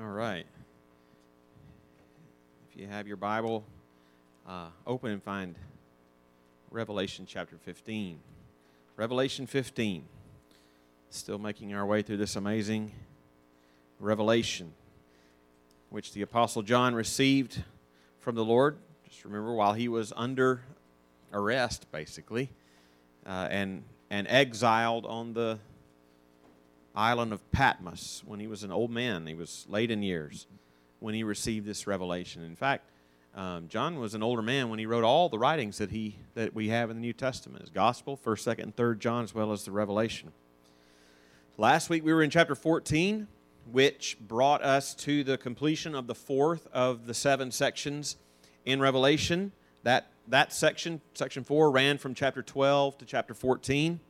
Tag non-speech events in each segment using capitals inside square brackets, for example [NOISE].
All right. If you have your Bible, uh, open and find Revelation chapter 15. Revelation 15. Still making our way through this amazing revelation, which the Apostle John received from the Lord. Just remember, while he was under arrest, basically, uh, and, and exiled on the island of Patmos when he was an old man. He was late in years when he received this revelation. In fact, um, John was an older man when he wrote all the writings that he that we have in the New Testament: his Gospel, First, Second, and Third John, as well as the Revelation. Last week we were in chapter 14, which brought us to the completion of the fourth of the seven sections in Revelation. That that section, section four, ran from chapter 12 to chapter 14.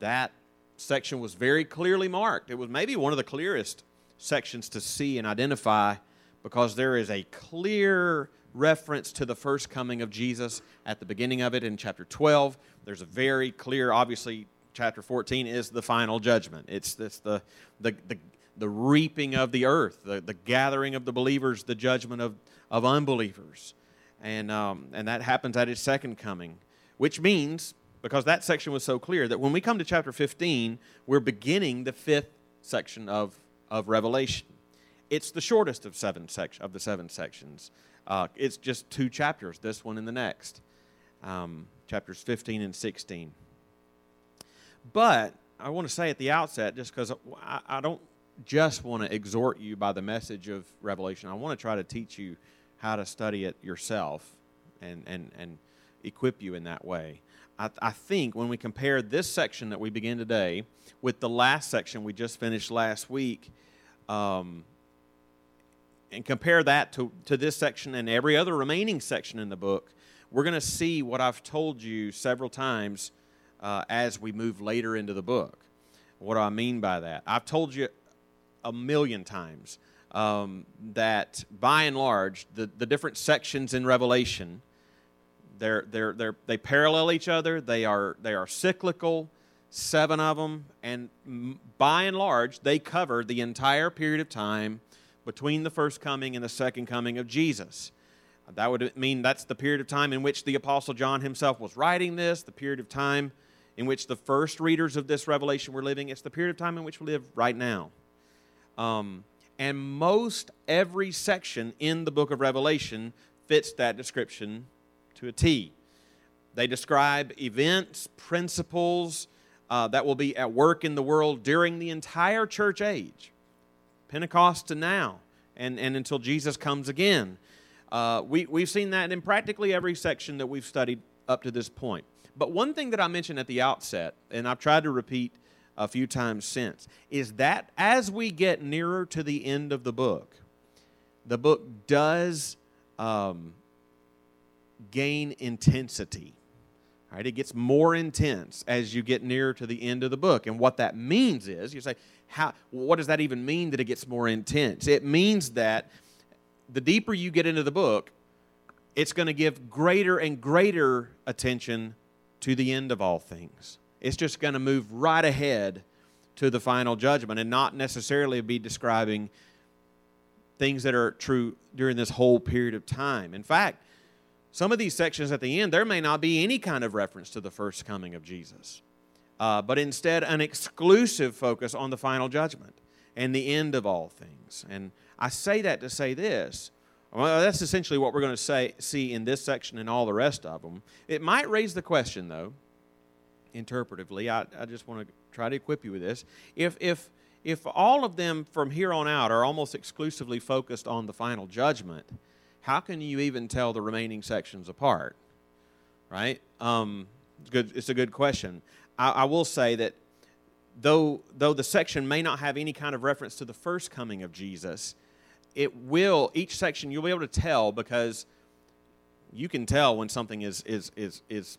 That section was very clearly marked. It was maybe one of the clearest sections to see and identify because there is a clear reference to the first coming of Jesus at the beginning of it in chapter 12. There's a very clear, obviously, chapter 14 is the final judgment. It's, it's the, the, the, the reaping of the earth, the, the gathering of the believers, the judgment of, of unbelievers. And, um, and that happens at his second coming, which means because that section was so clear that when we come to chapter 15, we're beginning the fifth section of, of Revelation. It's the shortest of seven sec- of the seven sections. Uh, it's just two chapters, this one and the next, um, chapters 15 and 16. But I want to say at the outset, just because I, I don't just want to exhort you by the message of Revelation, I want to try to teach you how to study it yourself and, and, and equip you in that way. I, I think when we compare this section that we begin today with the last section we just finished last week, um, and compare that to, to this section and every other remaining section in the book, we're going to see what I've told you several times uh, as we move later into the book. What do I mean by that? I've told you a million times um, that by and large, the, the different sections in Revelation they're, they're, they're, they parallel each other. They are, they are cyclical, seven of them. And by and large, they cover the entire period of time between the first coming and the second coming of Jesus. That would mean that's the period of time in which the Apostle John himself was writing this, the period of time in which the first readers of this revelation were living. It's the period of time in which we live right now. Um, and most every section in the book of Revelation fits that description to a T. They describe events, principles uh, that will be at work in the world during the entire church age, Pentecost to now, and, and until Jesus comes again. Uh, we, we've seen that in practically every section that we've studied up to this point. But one thing that I mentioned at the outset, and I've tried to repeat a few times since, is that as we get nearer to the end of the book, the book does um, gain intensity. Right? It gets more intense as you get nearer to the end of the book. And what that means is, you say, how, what does that even mean that it gets more intense? It means that the deeper you get into the book, it's going to give greater and greater attention to the end of all things. It's just going to move right ahead to the final judgment and not necessarily be describing things that are true during this whole period of time. In fact, some of these sections at the end, there may not be any kind of reference to the first coming of Jesus, uh, but instead an exclusive focus on the final judgment and the end of all things. And I say that to say this. Well, that's essentially what we're going to say, see in this section and all the rest of them. It might raise the question, though, interpretively. I, I just want to try to equip you with this. If, if, if all of them from here on out are almost exclusively focused on the final judgment, how can you even tell the remaining sections apart? Right? Um, it's, good, it's a good question. I, I will say that though, though the section may not have any kind of reference to the first coming of Jesus, it will, each section, you'll be able to tell because you can tell when something is, is, is, is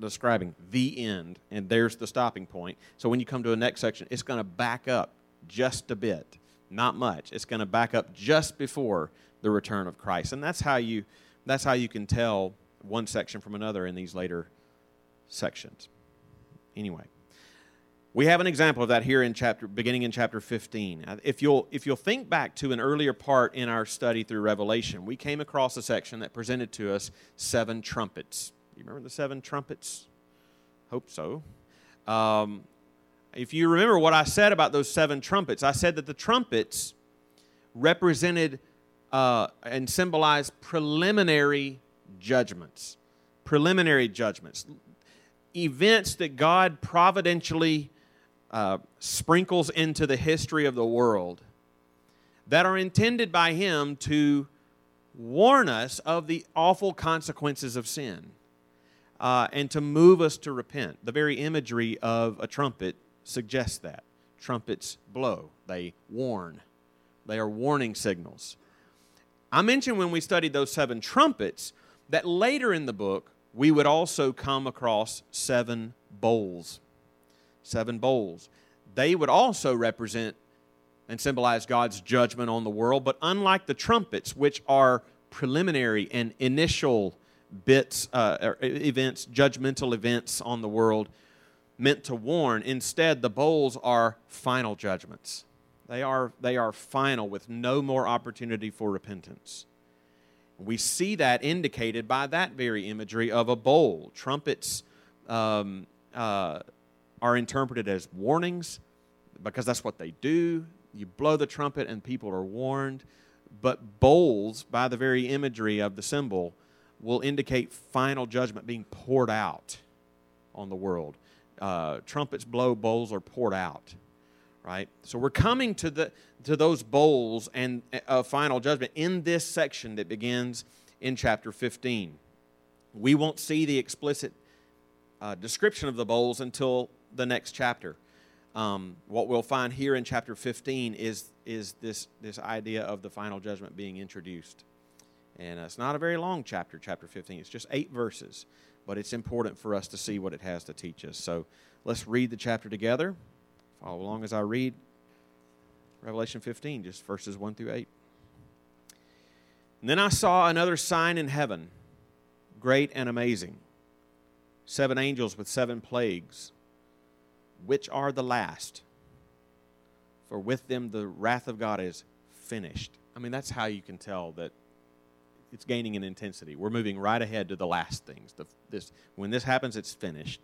describing the end, and there's the stopping point. So when you come to the next section, it's going to back up just a bit, not much. It's going to back up just before the return of Christ. And that's how you that's how you can tell one section from another in these later sections. Anyway, We have an example of that here in chapter beginning in chapter 15. Uh, if you'll if you'll think back to an earlier part in our study through Revelation, we came across a section that presented to us seven trumpets. You remember the seven trumpets? Hope so. Um, if you remember what I said about those seven trumpets, I said that the trumpets represented uh, and symbolized preliminary judgments. Preliminary judgments. Events that God providentially uh, sprinkles into the history of the world that are intended by Him to warn us of the awful consequences of sin uh, and to move us to repent. The very imagery of a trumpet suggests that. Trumpets blow, they warn, they are warning signals. I mentioned when we studied those seven trumpets that later in the book we would also come across seven bowls seven bowls. They would also represent and symbolize God's judgment on the world, but unlike the trumpets, which are preliminary and initial bits, uh, events, judgmental events on the world meant to warn, instead, the bowls are final judgments. They are, they are final with no more opportunity for repentance. We see that indicated by that very imagery of a bowl. Trumpets um, uh, are interpreted as warnings because that's what they do. You blow the trumpet and people are warned. But bowls, by the very imagery of the symbol, will indicate final judgment being poured out on the world. Uh, trumpets blow, bowls are poured out. Right? So we're coming to, the, to those bowls and uh, final judgment in this section that begins in chapter 15. We won't see the explicit uh, description of the bowls until the next chapter. Um, what we'll find here in chapter 15 is, is this, this idea of the final judgment being introduced. And uh, it's not a very long chapter, chapter 15. It's just eight verses, but it's important for us to see what it has to teach us. So let's read the chapter together. Follow along as I read Revelation 15, just verses 1 through 8. And then I saw another sign in heaven, great and amazing seven angels with seven plagues which are the last. For with them the wrath of God is finished. I mean, that's how you can tell that it's gaining in intensity. We're moving right ahead to the last things. The, this, when this happens, it's finished.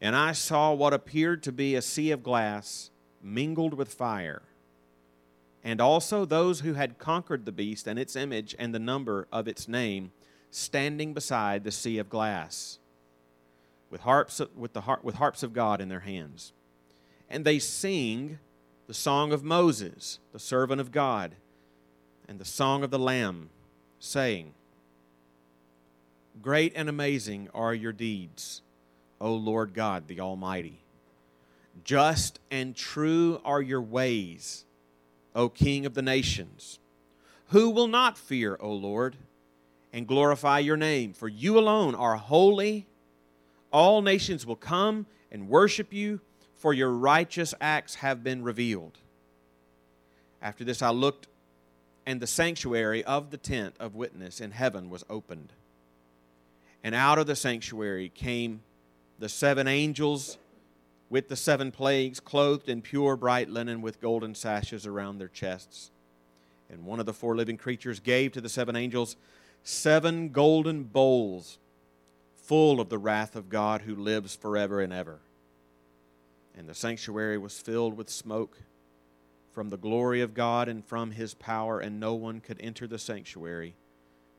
And I saw what appeared to be a sea of glass mingled with fire, and also those who had conquered the beast and its image and the number of its name standing beside the sea of glass with harps, with, the, with harps of God in their hands. And they sing the song of Moses, the servant of God, and the song of the Lamb, saying, Great and amazing are your deeds, O Lord God the Almighty. Just and true are your ways, O King of the nations. Who will not fear, O Lord, and glorify your name? For you alone are holy all nations will come and worship you, for your righteous acts have been revealed. After this, I looked, and the sanctuary of the tent of witness in heaven was opened. And out of the sanctuary came the seven angels with the seven plagues, clothed in pure bright linen with golden sashes around their chests. And one of the four living creatures gave to the seven angels seven golden bowls full of the wrath of God who lives forever and ever. And the sanctuary was filled with smoke from the glory of God and from his power, and no one could enter the sanctuary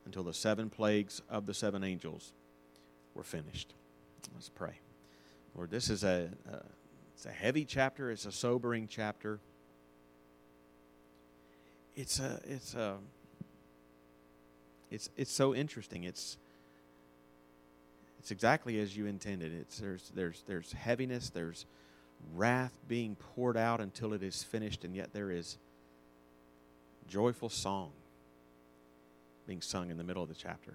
until the seven plagues of the seven angels were finished. Let's pray. Lord, this is a, a it's a heavy chapter, it's a sobering chapter. It's a it's a it's it's so interesting. It's it's exactly as you intended. It's there's there's there's heaviness, there's wrath being poured out until it is finished, and yet there is joyful song being sung in the middle of the chapter.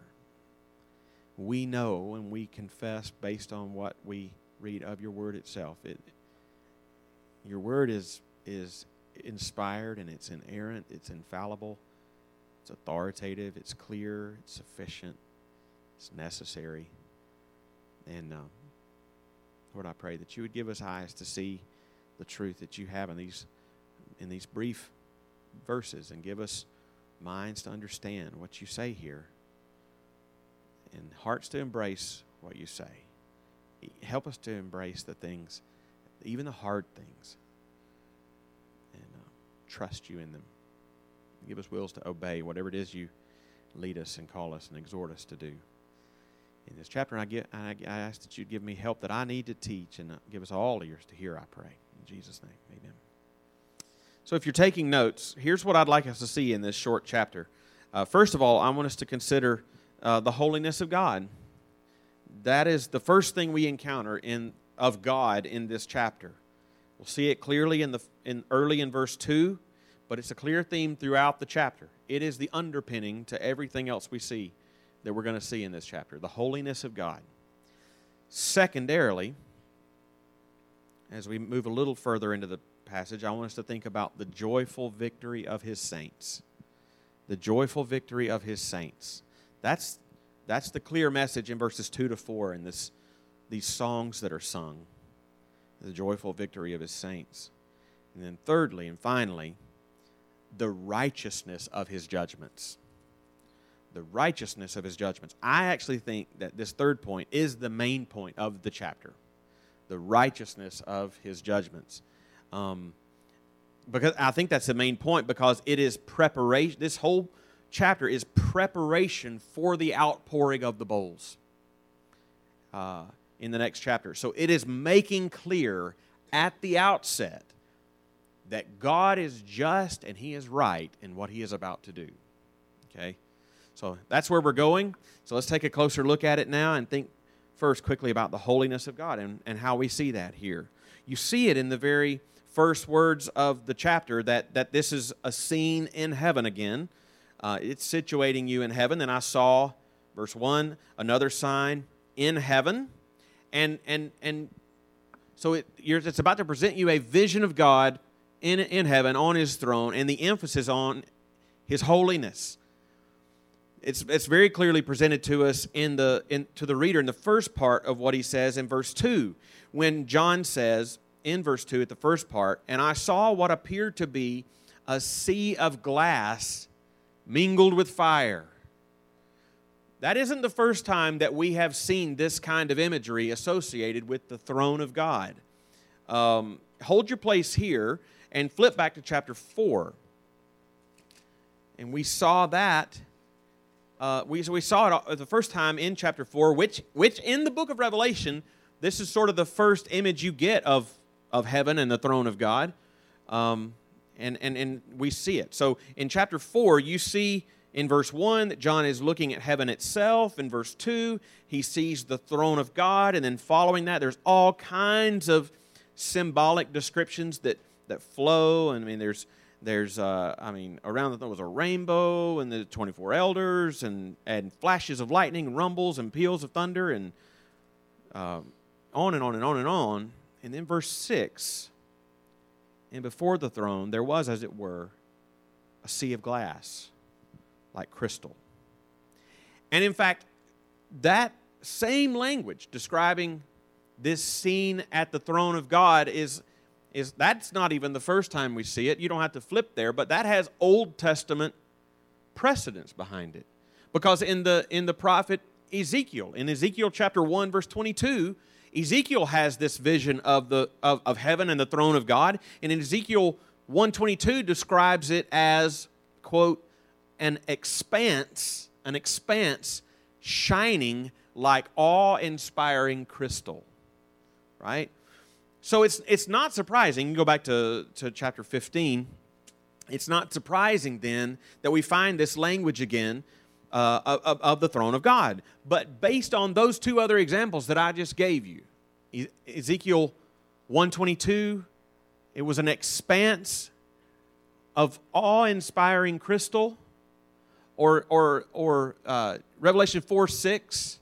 We know and we confess based on what we read of your word itself. It your word is is inspired and it's inerrant, it's infallible, it's authoritative, it's clear, it's sufficient, it's necessary. And uh, Lord, I pray that you would give us eyes to see the truth that you have in these in these brief verses and give us minds to understand what you say here and hearts to embrace what you say. Help us to embrace the things, even the hard things, and uh, trust you in them. Give us wills to obey whatever it is you lead us and call us and exhort us to do. In this chapter, I, get, I, I ask that you give me help that I need to teach and uh, give us all ears to hear, I pray. In Jesus' name, amen. So, if you're taking notes, here's what I'd like us to see in this short chapter. Uh, first of all, I want us to consider uh, the holiness of God. That is the first thing we encounter in of God in this chapter. We'll see it clearly in the in early in verse two, but it's a clear theme throughout the chapter. It is the underpinning to everything else we see that we're going to see in this chapter: the holiness of God. Secondarily, as we move a little further into the passage, I want us to think about the joyful victory of his saints. The joyful victory of his saints. That's, that's the clear message in verses 2 to 4 in this, these songs that are sung. The joyful victory of his saints. And then, thirdly and finally, the righteousness of his judgments. The righteousness of his judgments. I actually think that this third point is the main point of the chapter the righteousness of his judgments. Um, because I think that's the main point because it is preparation. This whole chapter is preparation for the outpouring of the bowls uh, in the next chapter. So it is making clear at the outset that God is just and He is right in what He is about to do. Okay? So that's where we're going. So let's take a closer look at it now and think first quickly about the holiness of God and, and how we see that here. You see it in the very first words of the chapter that, that this is a scene in heaven again. Uh, it's situating you in heaven. Then I saw, verse 1, another sign in heaven. And, and, and so it, it's about to present you a vision of God in, in heaven on his throne and the emphasis on his holiness. It's, it's very clearly presented to us in the, in, to the reader in the first part of what he says in verse 2 when John says in verse 2 at the first part, and I saw what appeared to be a sea of glass mingled with fire. That isn't the first time that we have seen this kind of imagery associated with the throne of God. Um, hold your place here and flip back to chapter 4. And we saw that. Uh, we, so we saw it the first time in chapter 4, which, which in the book of Revelation, this is sort of the first image you get of, of heaven and the throne of God. Um, and, and, and we see it. So in chapter 4, you see in verse 1 that John is looking at heaven itself. In verse 2, he sees the throne of God. And then following that, there's all kinds of symbolic descriptions that, that flow. I mean, there's, there's uh, I mean, around the throne was a rainbow and the 24 elders and, and flashes of lightning rumbles and peals of thunder and uh, on and on and on and on. And then verse 6 and before the throne there was, as it were, a sea of glass, like crystal. And in fact, that same language describing this scene at the throne of God is, is that's not even the first time we see it. You don't have to flip there, but that has Old Testament precedence behind it. Because in the in the prophet Ezekiel, in Ezekiel chapter 1, verse 22, Ezekiel has this vision of, the, of, of heaven and the throne of God. And in Ezekiel 122 describes it as, quote, an expanse, an expanse shining like awe-inspiring crystal. Right? So it's, it's not surprising. You go back to, to chapter 15. It's not surprising then that we find this language again uh, of, of the throne of God. But based on those two other examples that I just gave you, Ezekiel 122, it was an expanse of awe-inspiring crystal, or or or uh, Revelation 4 6.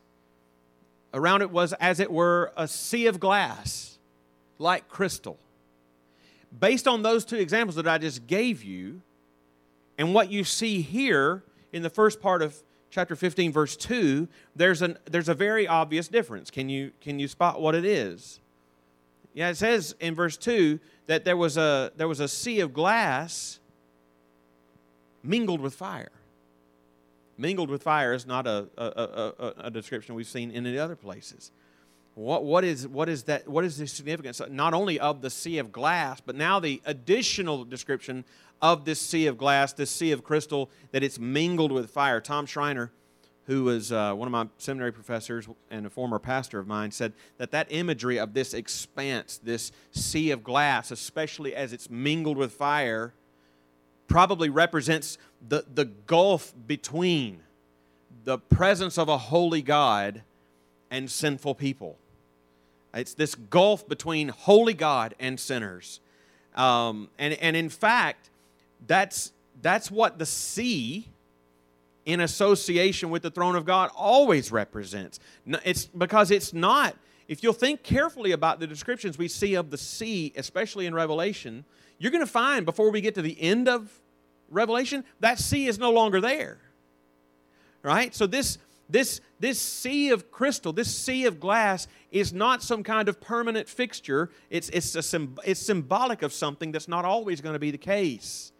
Around it was, as it were, a sea of glass, like crystal. Based on those two examples that I just gave you, and what you see here in the first part of chapter 15 verse 2 there's an there's a very obvious difference can you can you spot what it is Yeah, it says in verse 2 that there was a, there was a sea of glass mingled with fire. Mingled with fire is not a, a, a, a description we've seen in any other places. What, what, is, what, is that, what is the significance not only of the sea of glass, but now the additional description of this sea of glass, this sea of crystal, that it's mingled with fire? Tom Schreiner, who was uh, one of my seminary professors and a former pastor of mine, said that that imagery of this expanse, this sea of glass, especially as it's mingled with fire, probably represents the, the gulf between the presence of a holy God and sinful people. It's this gulf between holy God and sinners. Um, and, and in fact, that's, that's what the sea in association with the throne of God always represents. It's because it's not, if you'll think carefully about the descriptions we see of the sea, especially in Revelation, you're going to find before we get to the end of Revelation, that sea is no longer there. Right? So this this, this sea of crystal, this sea of glass, is not some kind of permanent fixture. It's, it's, a, it's symbolic of something that's not always going to be the case.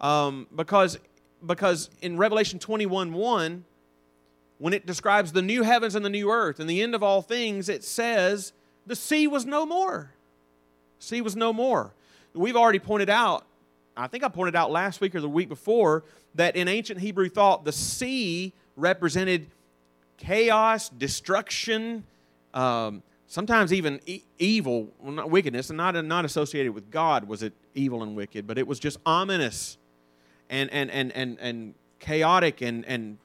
Um, because, because in Revelation 21 1, when it describes the new heavens and the new earth and the end of all things, it says the sea was no more. Sea was no more. We've already pointed out, I think I pointed out last week or the week before, that in ancient Hebrew thought, the sea represented chaos, destruction, um, sometimes even e- evil, well, wickedness, and not, not associated with God was it evil and wicked, but it was just ominous and, and, and, and, and chaotic and, and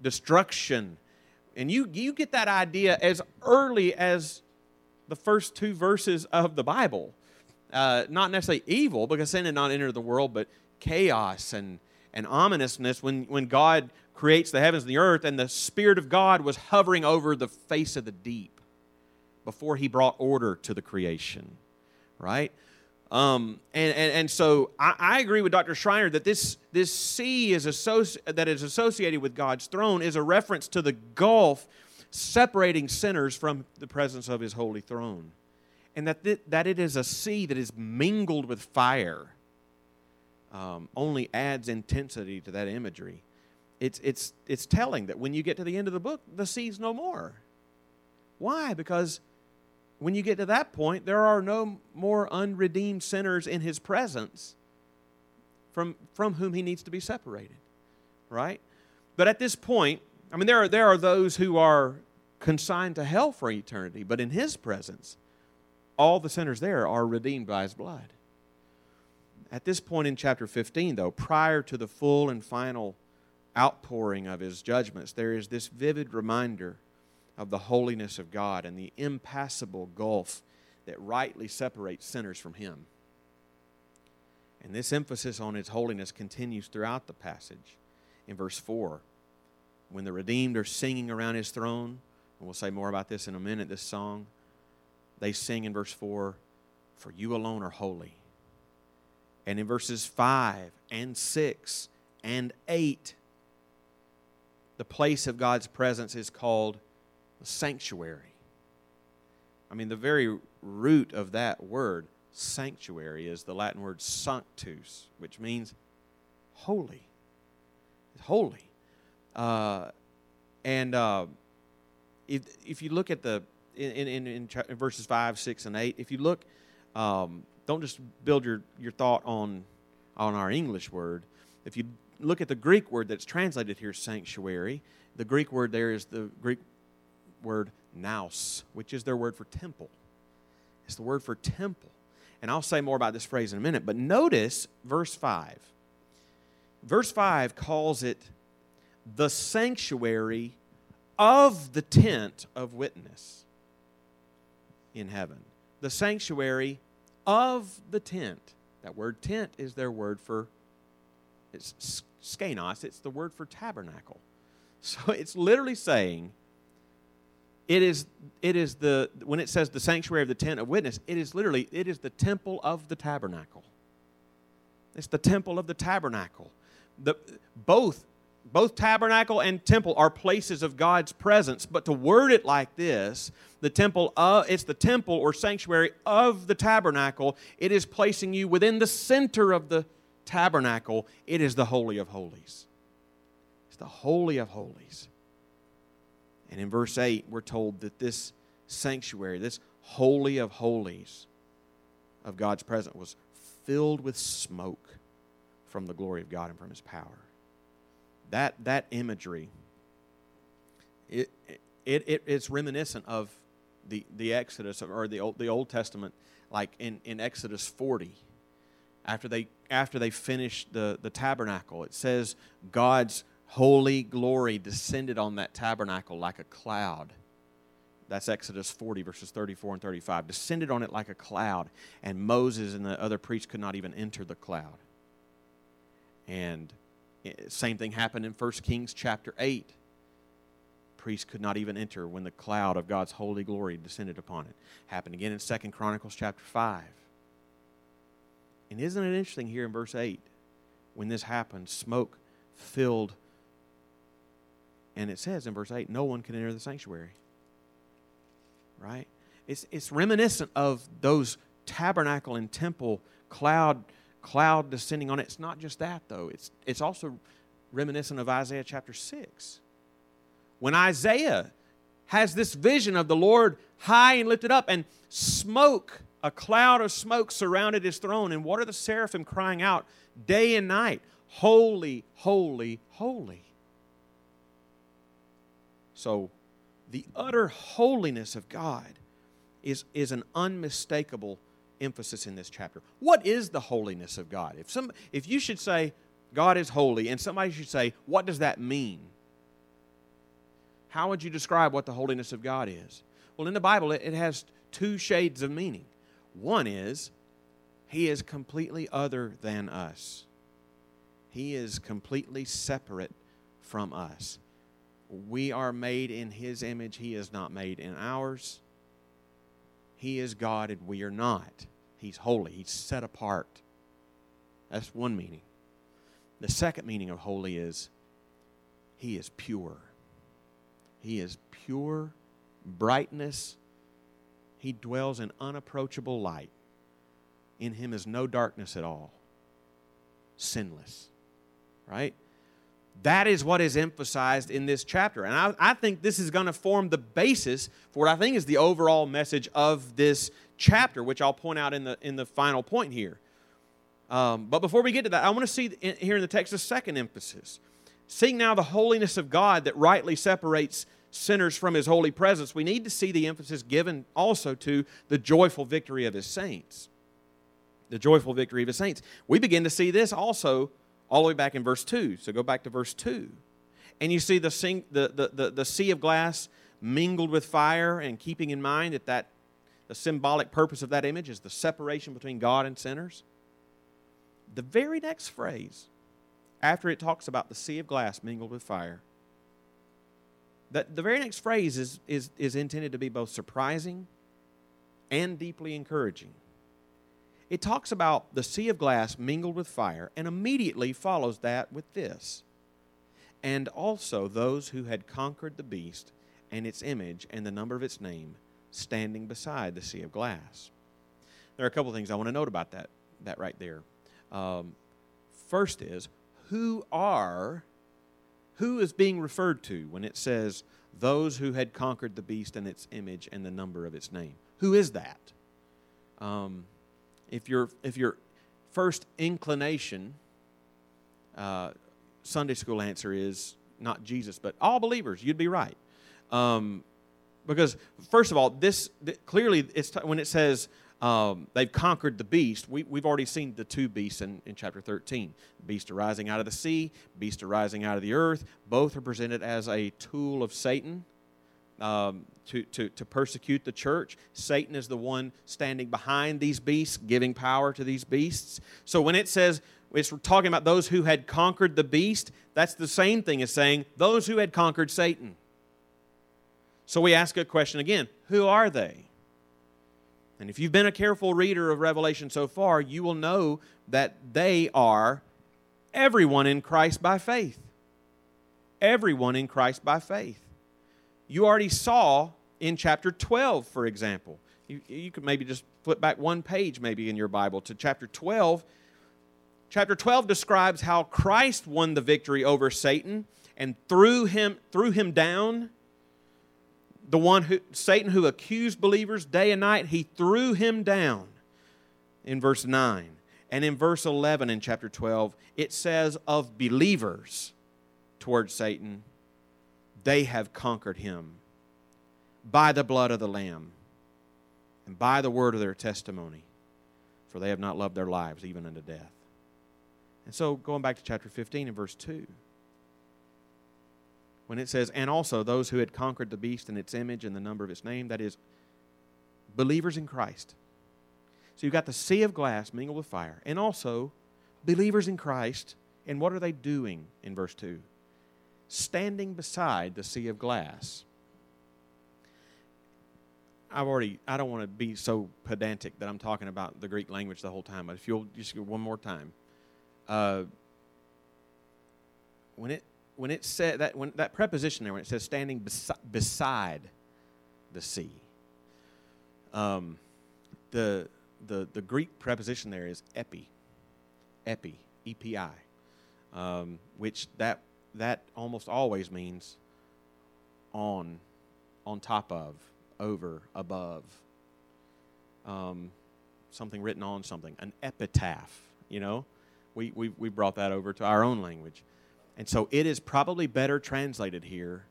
destruction. And you, you get that idea as early as the first two verses of the Bible. Uh, not necessarily evil, because sin did not enter the world, but chaos and, and ominousness when, when God creates the heavens and the earth, and the Spirit of God was hovering over the face of the deep before he brought order to the creation, right? Um, and, and, and so I, I, agree with Dr. Schreiner that this, this sea is associ- that is associated with God's throne is a reference to the gulf separating sinners from the presence of his holy throne. And that, th- that it is a sea that is mingled with fire um, only adds intensity to that imagery it's, it's, it's telling that when you get to the end of the book, the sea's no more. Why? Because when you get to that point, there are no more unredeemed sinners in his presence from, from whom he needs to be separated. Right? But at this point, I mean, there are, there are those who are consigned to hell for eternity, but in his presence, all the sinners there are redeemed by his blood. At this point in chapter 15, though, prior to the full and final outpouring of his judgments, there is this vivid reminder of the holiness of God and the impassable gulf that rightly separates sinners from him. And this emphasis on his holiness continues throughout the passage. In verse 4, when the redeemed are singing around his throne, and we'll say more about this in a minute, this song, they sing in verse 4, For you alone are holy. And in verses 5 and 6 and 8, the place of God's presence is called the sanctuary. I mean, the very root of that word, sanctuary, is the Latin word sanctus, which means holy. Holy. Uh, and uh, if, if you look at the, in, in, in, in, verses 5, 6, and 8, if you look, um, don't just build your, your thought on, on our English word. If you look at the Greek word that's translated here, sanctuary, the Greek word there is the Greek word naos, which is their word for temple. It's the word for temple. And I'll say more about this phrase in a minute, but notice verse 5. Verse 5 calls it the sanctuary of the tent of witness in heaven. The sanctuary of the tent. That word tent is their word for it's skenos, it's the word for tabernacle. [LAUGHS] So it's literally saying, it is, it is the, when it says the sanctuary of the tent of witness, it is literally, it is the temple of the tabernacle. It's the temple of the tabernacle. The, both both tabernacle and temple are places of God's presence, but to word it like this, the temple of, it's the temple or sanctuary of the tabernacle. It is placing you within the center of the tabernacle. It is the holy of holies. It's the holy of holies. And in verse 8, we're told that this sanctuary, this holy of holies of God's presence was filled with smoke from the glory of God and from his power. That, that imagery, it, it, it, it's reminiscent of the, the Exodus or the Old, the Old Testament, like in, in Exodus 40. After they, after they finished the, the tabernacle, it says God's holy glory descended on that tabernacle like a cloud. That's Exodus 40, verses 34 and 35. Descended on it like a cloud, and Moses and the other priests could not even enter the cloud. And same thing happened in 1 Kings chapter 8. Priests could not even enter when the cloud of God's holy glory descended upon it. Happened again in 2 Chronicles chapter 5. And isn't it interesting here in verse 8? When this happened, smoke filled, and it says in verse 8, no one can enter the sanctuary. Right? It's, it's reminiscent of those tabernacle and temple cloud cloud descending on it. It's not just that, though. It's, it's also reminiscent of Isaiah chapter 6. When Isaiah has this vision of the Lord high and lifted up, and smoke, a cloud of smoke surrounded his throne, and what are the seraphim crying out day and night? Holy, holy, holy. So, the utter holiness of God is, is an unmistakable emphasis in this chapter. What is the holiness of God? If, some, if you should say, God is holy, and somebody should say, what does that mean? How would you describe what the holiness of God is? Well, in the Bible, it, it has two shades of meaning. One is, He is completely other than us, He is completely separate from us. We are made in His image, He is not made in ours. He is God and we are not. He's holy, He's set apart. That's one meaning. The second meaning of holy is He is pure. He is pure brightness. He dwells in unapproachable light. In Him is no darkness at all. Sinless. Right? That is what is emphasized in this chapter. And I, I think this is going to form the basis for what I think is the overall message of this chapter, which I'll point out in the, in the final point here. Um, but before we get to that, I want to see in, here in the text a second emphasis. Seeing now the holiness of God that rightly separates sinners from his holy presence, we need to see the emphasis given also to the joyful victory of his saints. The joyful victory of his saints. We begin to see this also all the way back in verse 2. So go back to verse 2. And you see the, sing, the, the, the, the sea of glass mingled with fire, and keeping in mind that, that the symbolic purpose of that image is the separation between God and sinners. The very next phrase, after it talks about the sea of glass mingled with fire, that the very next phrase is, is, is intended to be both surprising and deeply encouraging it talks about the sea of glass mingled with fire, and immediately follows that with this. And also those who had conquered the beast and its image and the number of its name, standing beside the sea of glass. There are a couple things I want to note about that, that right there. Um, first is, who are, who is being referred to when it says those who had conquered the beast and its image and the number of its name? Who is that? Um, if your if your first inclination uh, Sunday school answer is not Jesus, but all believers, you'd be right. Um, because first of all, this th- clearly it's t- when it says um, they've conquered the beast. We, we've already seen the two beasts in, in chapter 13. Beast arising out of the sea, beast arising out of the earth. Both are presented as a tool of Satan um, to, to, to persecute the church. Satan is the one standing behind these beasts, giving power to these beasts. So when it says, it's talking about those who had conquered the beast, that's the same thing as saying those who had conquered Satan. So we ask a question again who are they? And if you've been a careful reader of Revelation so far, you will know that they are everyone in Christ by faith. everyone in Christ by faith. You already saw in chapter 12, for example. You, you could maybe just flip back one page, maybe in your Bible, to chapter 12. Chapter 12 describes how Christ won the victory over Satan and threw him, threw him down. The one who, Satan who accused believers day and night, he threw him down in verse 9. And in verse 11 in chapter 12, it says of believers towards Satan, they have conquered him by the blood of the Lamb and by the word of their testimony, for they have not loved their lives even unto death. And so, going back to chapter 15 and verse 2, when it says, And also those who had conquered the beast and its image and the number of its name, that is, believers in Christ. So you've got the sea of glass mingled with fire, and also believers in Christ. And what are they doing in verse 2? Standing beside the sea of glass. I've already, I don't want to be so pedantic that I'm talking about the Greek language the whole time, but if you'll just one more time. Uh, when it when it said that when that preposition there when it says standing besi- beside the sea um, the, the the greek preposition there is epi epi epi um, which that that almost always means on on top of over above um, something written on something an epitaph you know? We, we we brought that over to our own language and so it is probably better translated here.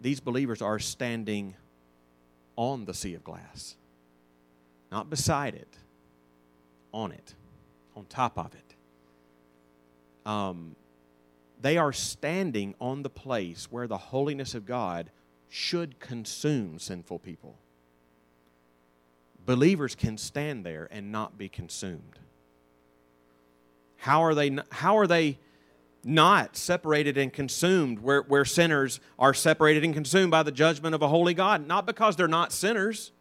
These believers are standing on the sea of glass, not beside it, on it, on top of it. Um, they are standing on the place where the holiness of God should consume sinful people. Believers can stand there and not be consumed. How are they? How are they? Not separated and consumed where, where sinners are separated and consumed by the judgment of a holy God. Not because they're not sinners,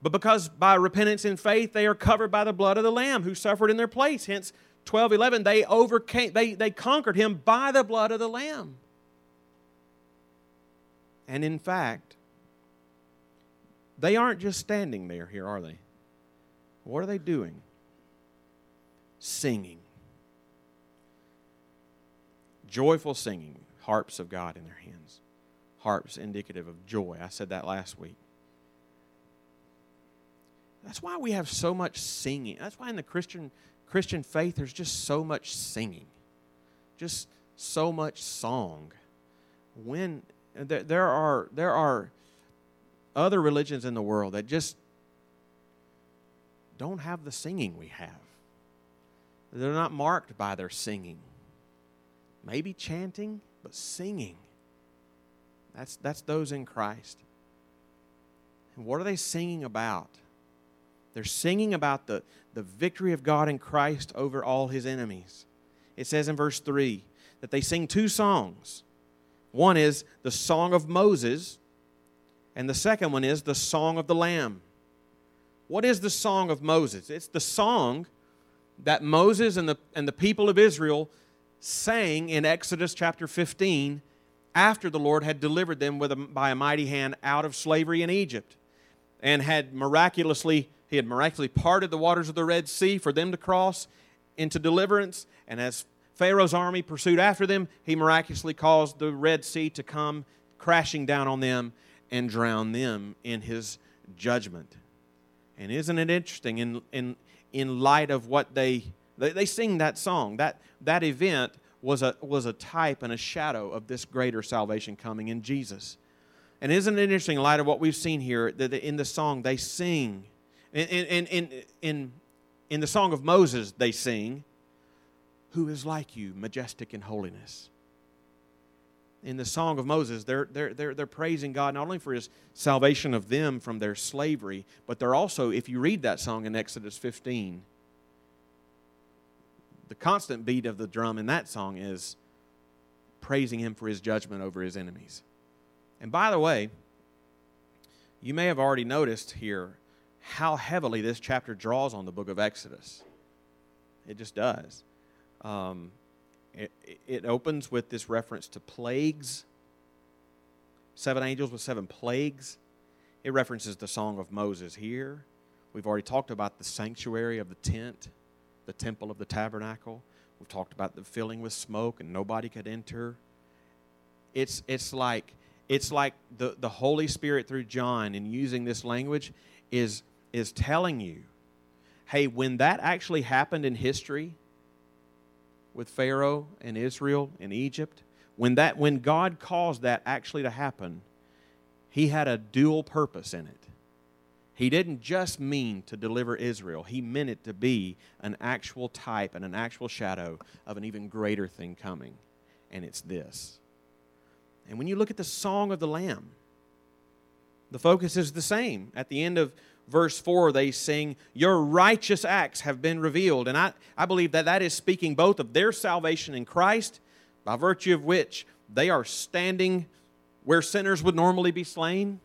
but because by repentance and faith they are covered by the blood of the Lamb who suffered in their place. Hence, 12 11, they overcame, they, they conquered him by the blood of the Lamb. And in fact, they aren't just standing there here, are they? What are they doing? Singing Joyful singing, harps of God in their hands. Harps indicative of joy. I said that last week. That's why we have so much singing. That's why in the Christian Christian faith there's just so much singing. Just so much song. When there, there are there are other religions in the world that just don't have the singing we have. They're not marked by their singing maybe chanting, but singing. That's, that's those in Christ. And what are they singing about? They're singing about the, the victory of God in Christ over all his enemies. It says in verse 3 that they sing two songs. One is the song of Moses, and the second one is the song of the Lamb. What is the song of Moses? It's the song that Moses and the, and the people of Israel sang in Exodus chapter 15 after the Lord had delivered them a, by a mighty hand out of slavery in Egypt and had miraculously he had miraculously parted the waters of the Red Sea for them to cross into deliverance and as Pharaoh's army pursued after them he miraculously caused the Red Sea to come crashing down on them and drown them in his judgment. And isn't it interesting in in in light of what they they, they sing that song. That, that event was a, was a type and a shadow of this greater salvation coming in Jesus. And isn't it interesting, in light of what we've seen here, that in the song they sing? In, in, in, in, in the song of Moses, they sing, Who is like you, majestic in holiness? In the song of Moses, they're, they're, they're, they're praising God not only for his salvation of them from their slavery, but they're also, if you read that song in Exodus 15, the constant beat of the drum in that song is praising him for his judgment over his enemies. And by the way, you may have already noticed here how heavily this chapter draws on the book of Exodus. It just does. Um, It, it opens with this reference to plagues seven angels with seven plagues. It references the Song of Moses here. We've already talked about the sanctuary of the tent, the temple of the tabernacle. We've talked about the filling with smoke and nobody could enter. It's, it's like, it's like the, the Holy Spirit through John in using this language is, is telling you hey, when that actually happened in history with Pharaoh and Israel and Egypt, when that when God caused that actually to happen, he had a dual purpose in it. He didn't just mean to deliver Israel, he meant it to be an actual type and an actual shadow of an even greater thing coming. And it's this. And when you look at the song of the Lamb, the focus is the same. At the end of verse 4, they sing, Your righteous acts have been revealed. And I, I believe that that is speaking both of their salvation in Christ by virtue of which they are standing where sinners would normally be slain,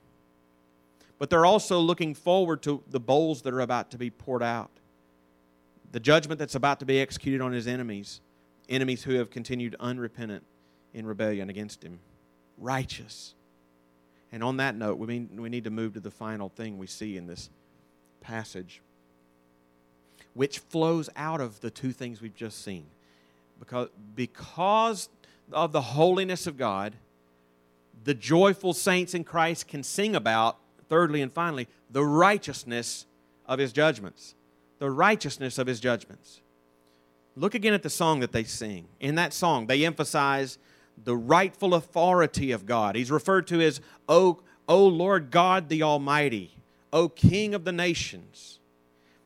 but they're also looking forward to the bowls that are about to be poured out, the judgment that's about to be executed on his enemies, enemies who have continued unrepentant in rebellion against him. Righteous. And on that note, we, mean, we need to move to the final thing we see in this passage, which flows out of the two things we've just seen because, because of the holiness of God, the joyful saints in Christ can sing about, thirdly and finally, the righteousness of his judgments. The righteousness of his judgments. Look again at the song that they sing. In that song, they emphasize the rightful authority of God. He's referred to as, O, o Lord God the Almighty, O King of the nations.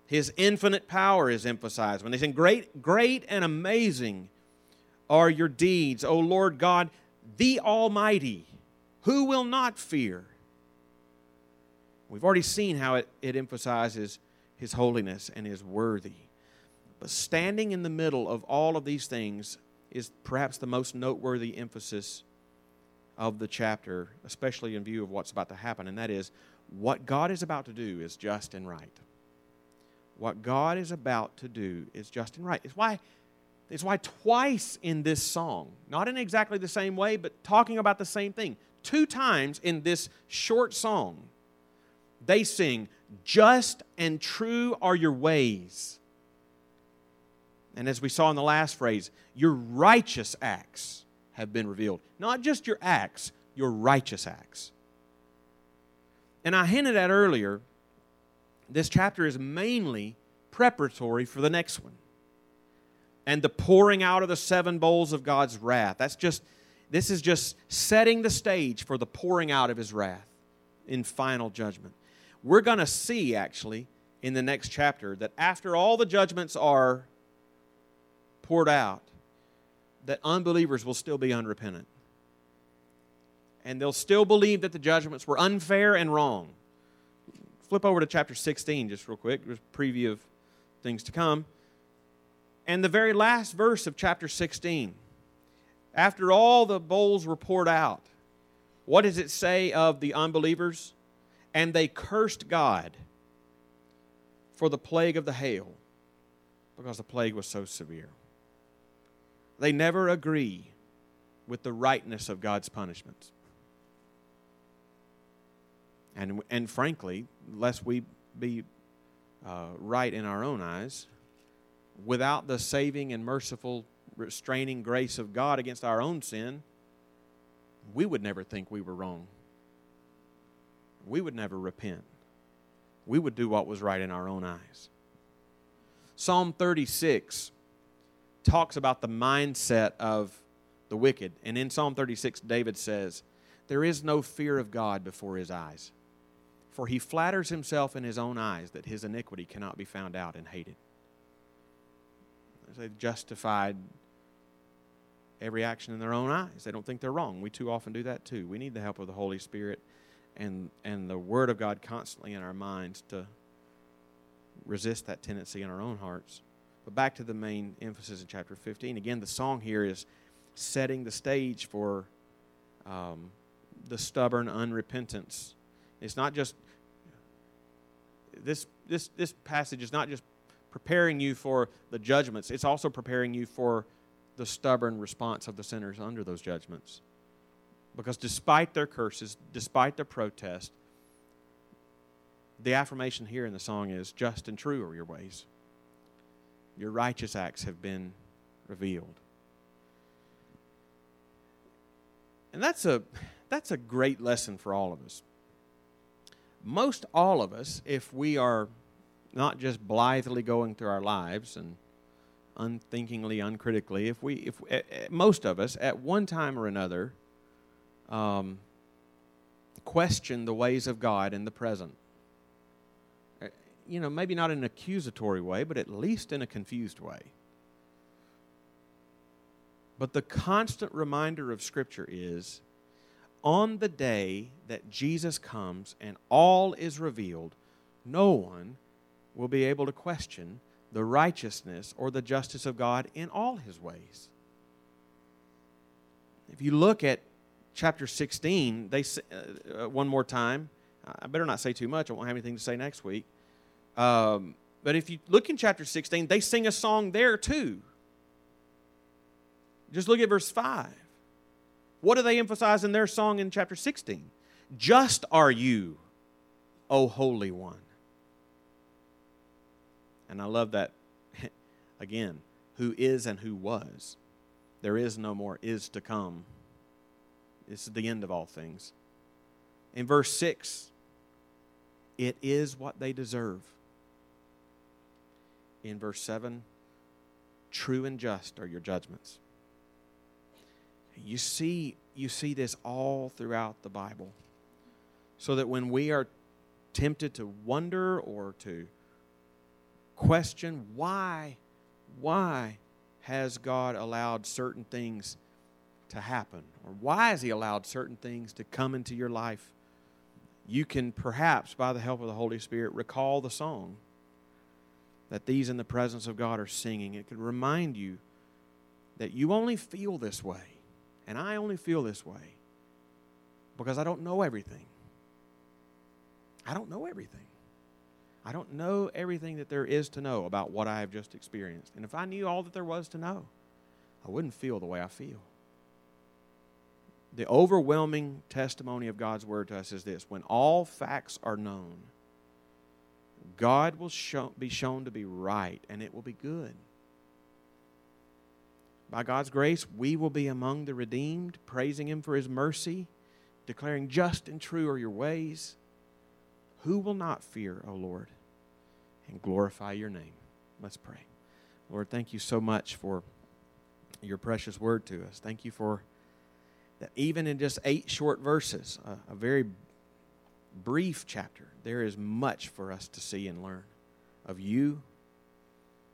His infinite power is emphasized. When they sing, Great, great and amazing are your deeds, O Lord God, the Almighty. Who will not fear? We've already seen how it, it emphasizes His holiness and His worthy. But standing in the middle of all of these things is perhaps the most noteworthy emphasis of the chapter, especially in view of what's about to happen, and that is what God is about to do is just and right what God is about to do is just and right. It's why, it's why twice in this song, not in exactly the same way, but talking about the same thing, two times in this short song, they sing, Just and true are your ways. And as we saw in the last phrase, your righteous acts have been revealed. Not just your acts, your righteous acts. And I hinted at earlier this chapter is mainly preparatory for the next one. And the pouring out of the seven bowls of God's wrath. That's just, this is just setting the stage for the pouring out of his wrath in final judgment. We're going to see, actually, in the next chapter, that after all the judgments are poured out, that unbelievers will still be unrepentant. And they'll still believe that the judgments were unfair and wrong flip over to chapter 16 just real quick. just preview of things to come. And the very last verse of chapter 16. After all the bowls were poured out, what does it say of the unbelievers? And they cursed God for the plague of the hail because the plague was so severe. They never agree with the rightness of God's punishments. And, and frankly, lest we be uh, right in our own eyes, without the saving and merciful restraining grace of God against our own sin, we would never think we were wrong. We would never repent. We would do what was right in our own eyes. Psalm 36 talks about the mindset of the wicked. And in Psalm 36, David says, There is no fear of God before his eyes. For he flatters himself in his own eyes that his iniquity cannot be found out and hated. They've justified every action in their own eyes. They don't think they're wrong. We too often do that too. We need the help of the Holy Spirit and, and the Word of God constantly in our minds to resist that tendency in our own hearts. But back to the main emphasis in chapter 15. Again, the song here is setting the stage for um, the stubborn unrepentance. It's not just this, this, this passage is not just preparing you for the judgments, it's also preparing you for the stubborn response of the sinners under those judgments. Because despite their curses, despite their protest, the affirmation here in the song is just and true are your ways. Your righteous acts have been revealed. And that's a, that's a great lesson for all of us. Most all of us, if we are not just blithely going through our lives and unthinkingly, uncritically, if we, if uh, most of us, at one time or another, um, question the ways of God in the present. Uh, you know, maybe not in an accusatory way, but at least in a confused way. But the constant reminder of Scripture is on the day that Jesus comes and all is revealed, no one will be able to question the righteousness or the justice of God in all his ways. If you look at chapter 16, they uh, uh, one more time. I better not say too much. I won't have anything to say next week. Um, but if you look in chapter 16, they sing a song there too. Just look at verse 5. What do they emphasize in their song in chapter 16? Just are you, O Holy One. And I love that, [LAUGHS] again, who is and who was. There is no more is to come. This is the end of all things. In verse 6, it is what they deserve. In verse 7, true and just are your judgments. You see, you see this all throughout the Bible. So that when we are tempted to wonder or to question why, why has God allowed certain things to happen? Or why has He allowed certain things to come into your life? You can perhaps, by the help of the Holy Spirit, recall the song that these in the presence of God are singing. It could remind you that you only feel this way and I only feel this way because I don't know everything. I don't know everything. I don't know everything that there is to know about what I have just experienced. And if I knew all that there was to know, I wouldn't feel the way I feel. The overwhelming testimony of God's word to us is this when all facts are known, God will show, be shown to be right and it will be good. By God's grace, we will be among the redeemed, praising Him for His mercy, declaring just and true are your ways. Who will not fear, O Lord, and glorify your name? Let's pray. Lord, thank you so much for your precious word to us. Thank you for that even in just eight short verses, a, a very brief chapter, there is much for us to see and learn of you,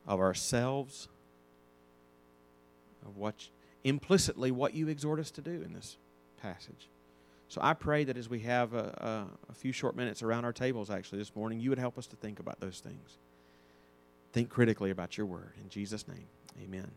of ourselves of what implicitly what you exhort us to do in this passage. So I pray that as we have a, a, a, few short minutes around our tables actually this morning, you would help us to think about those things. Think critically about your word. In Jesus' name, amen.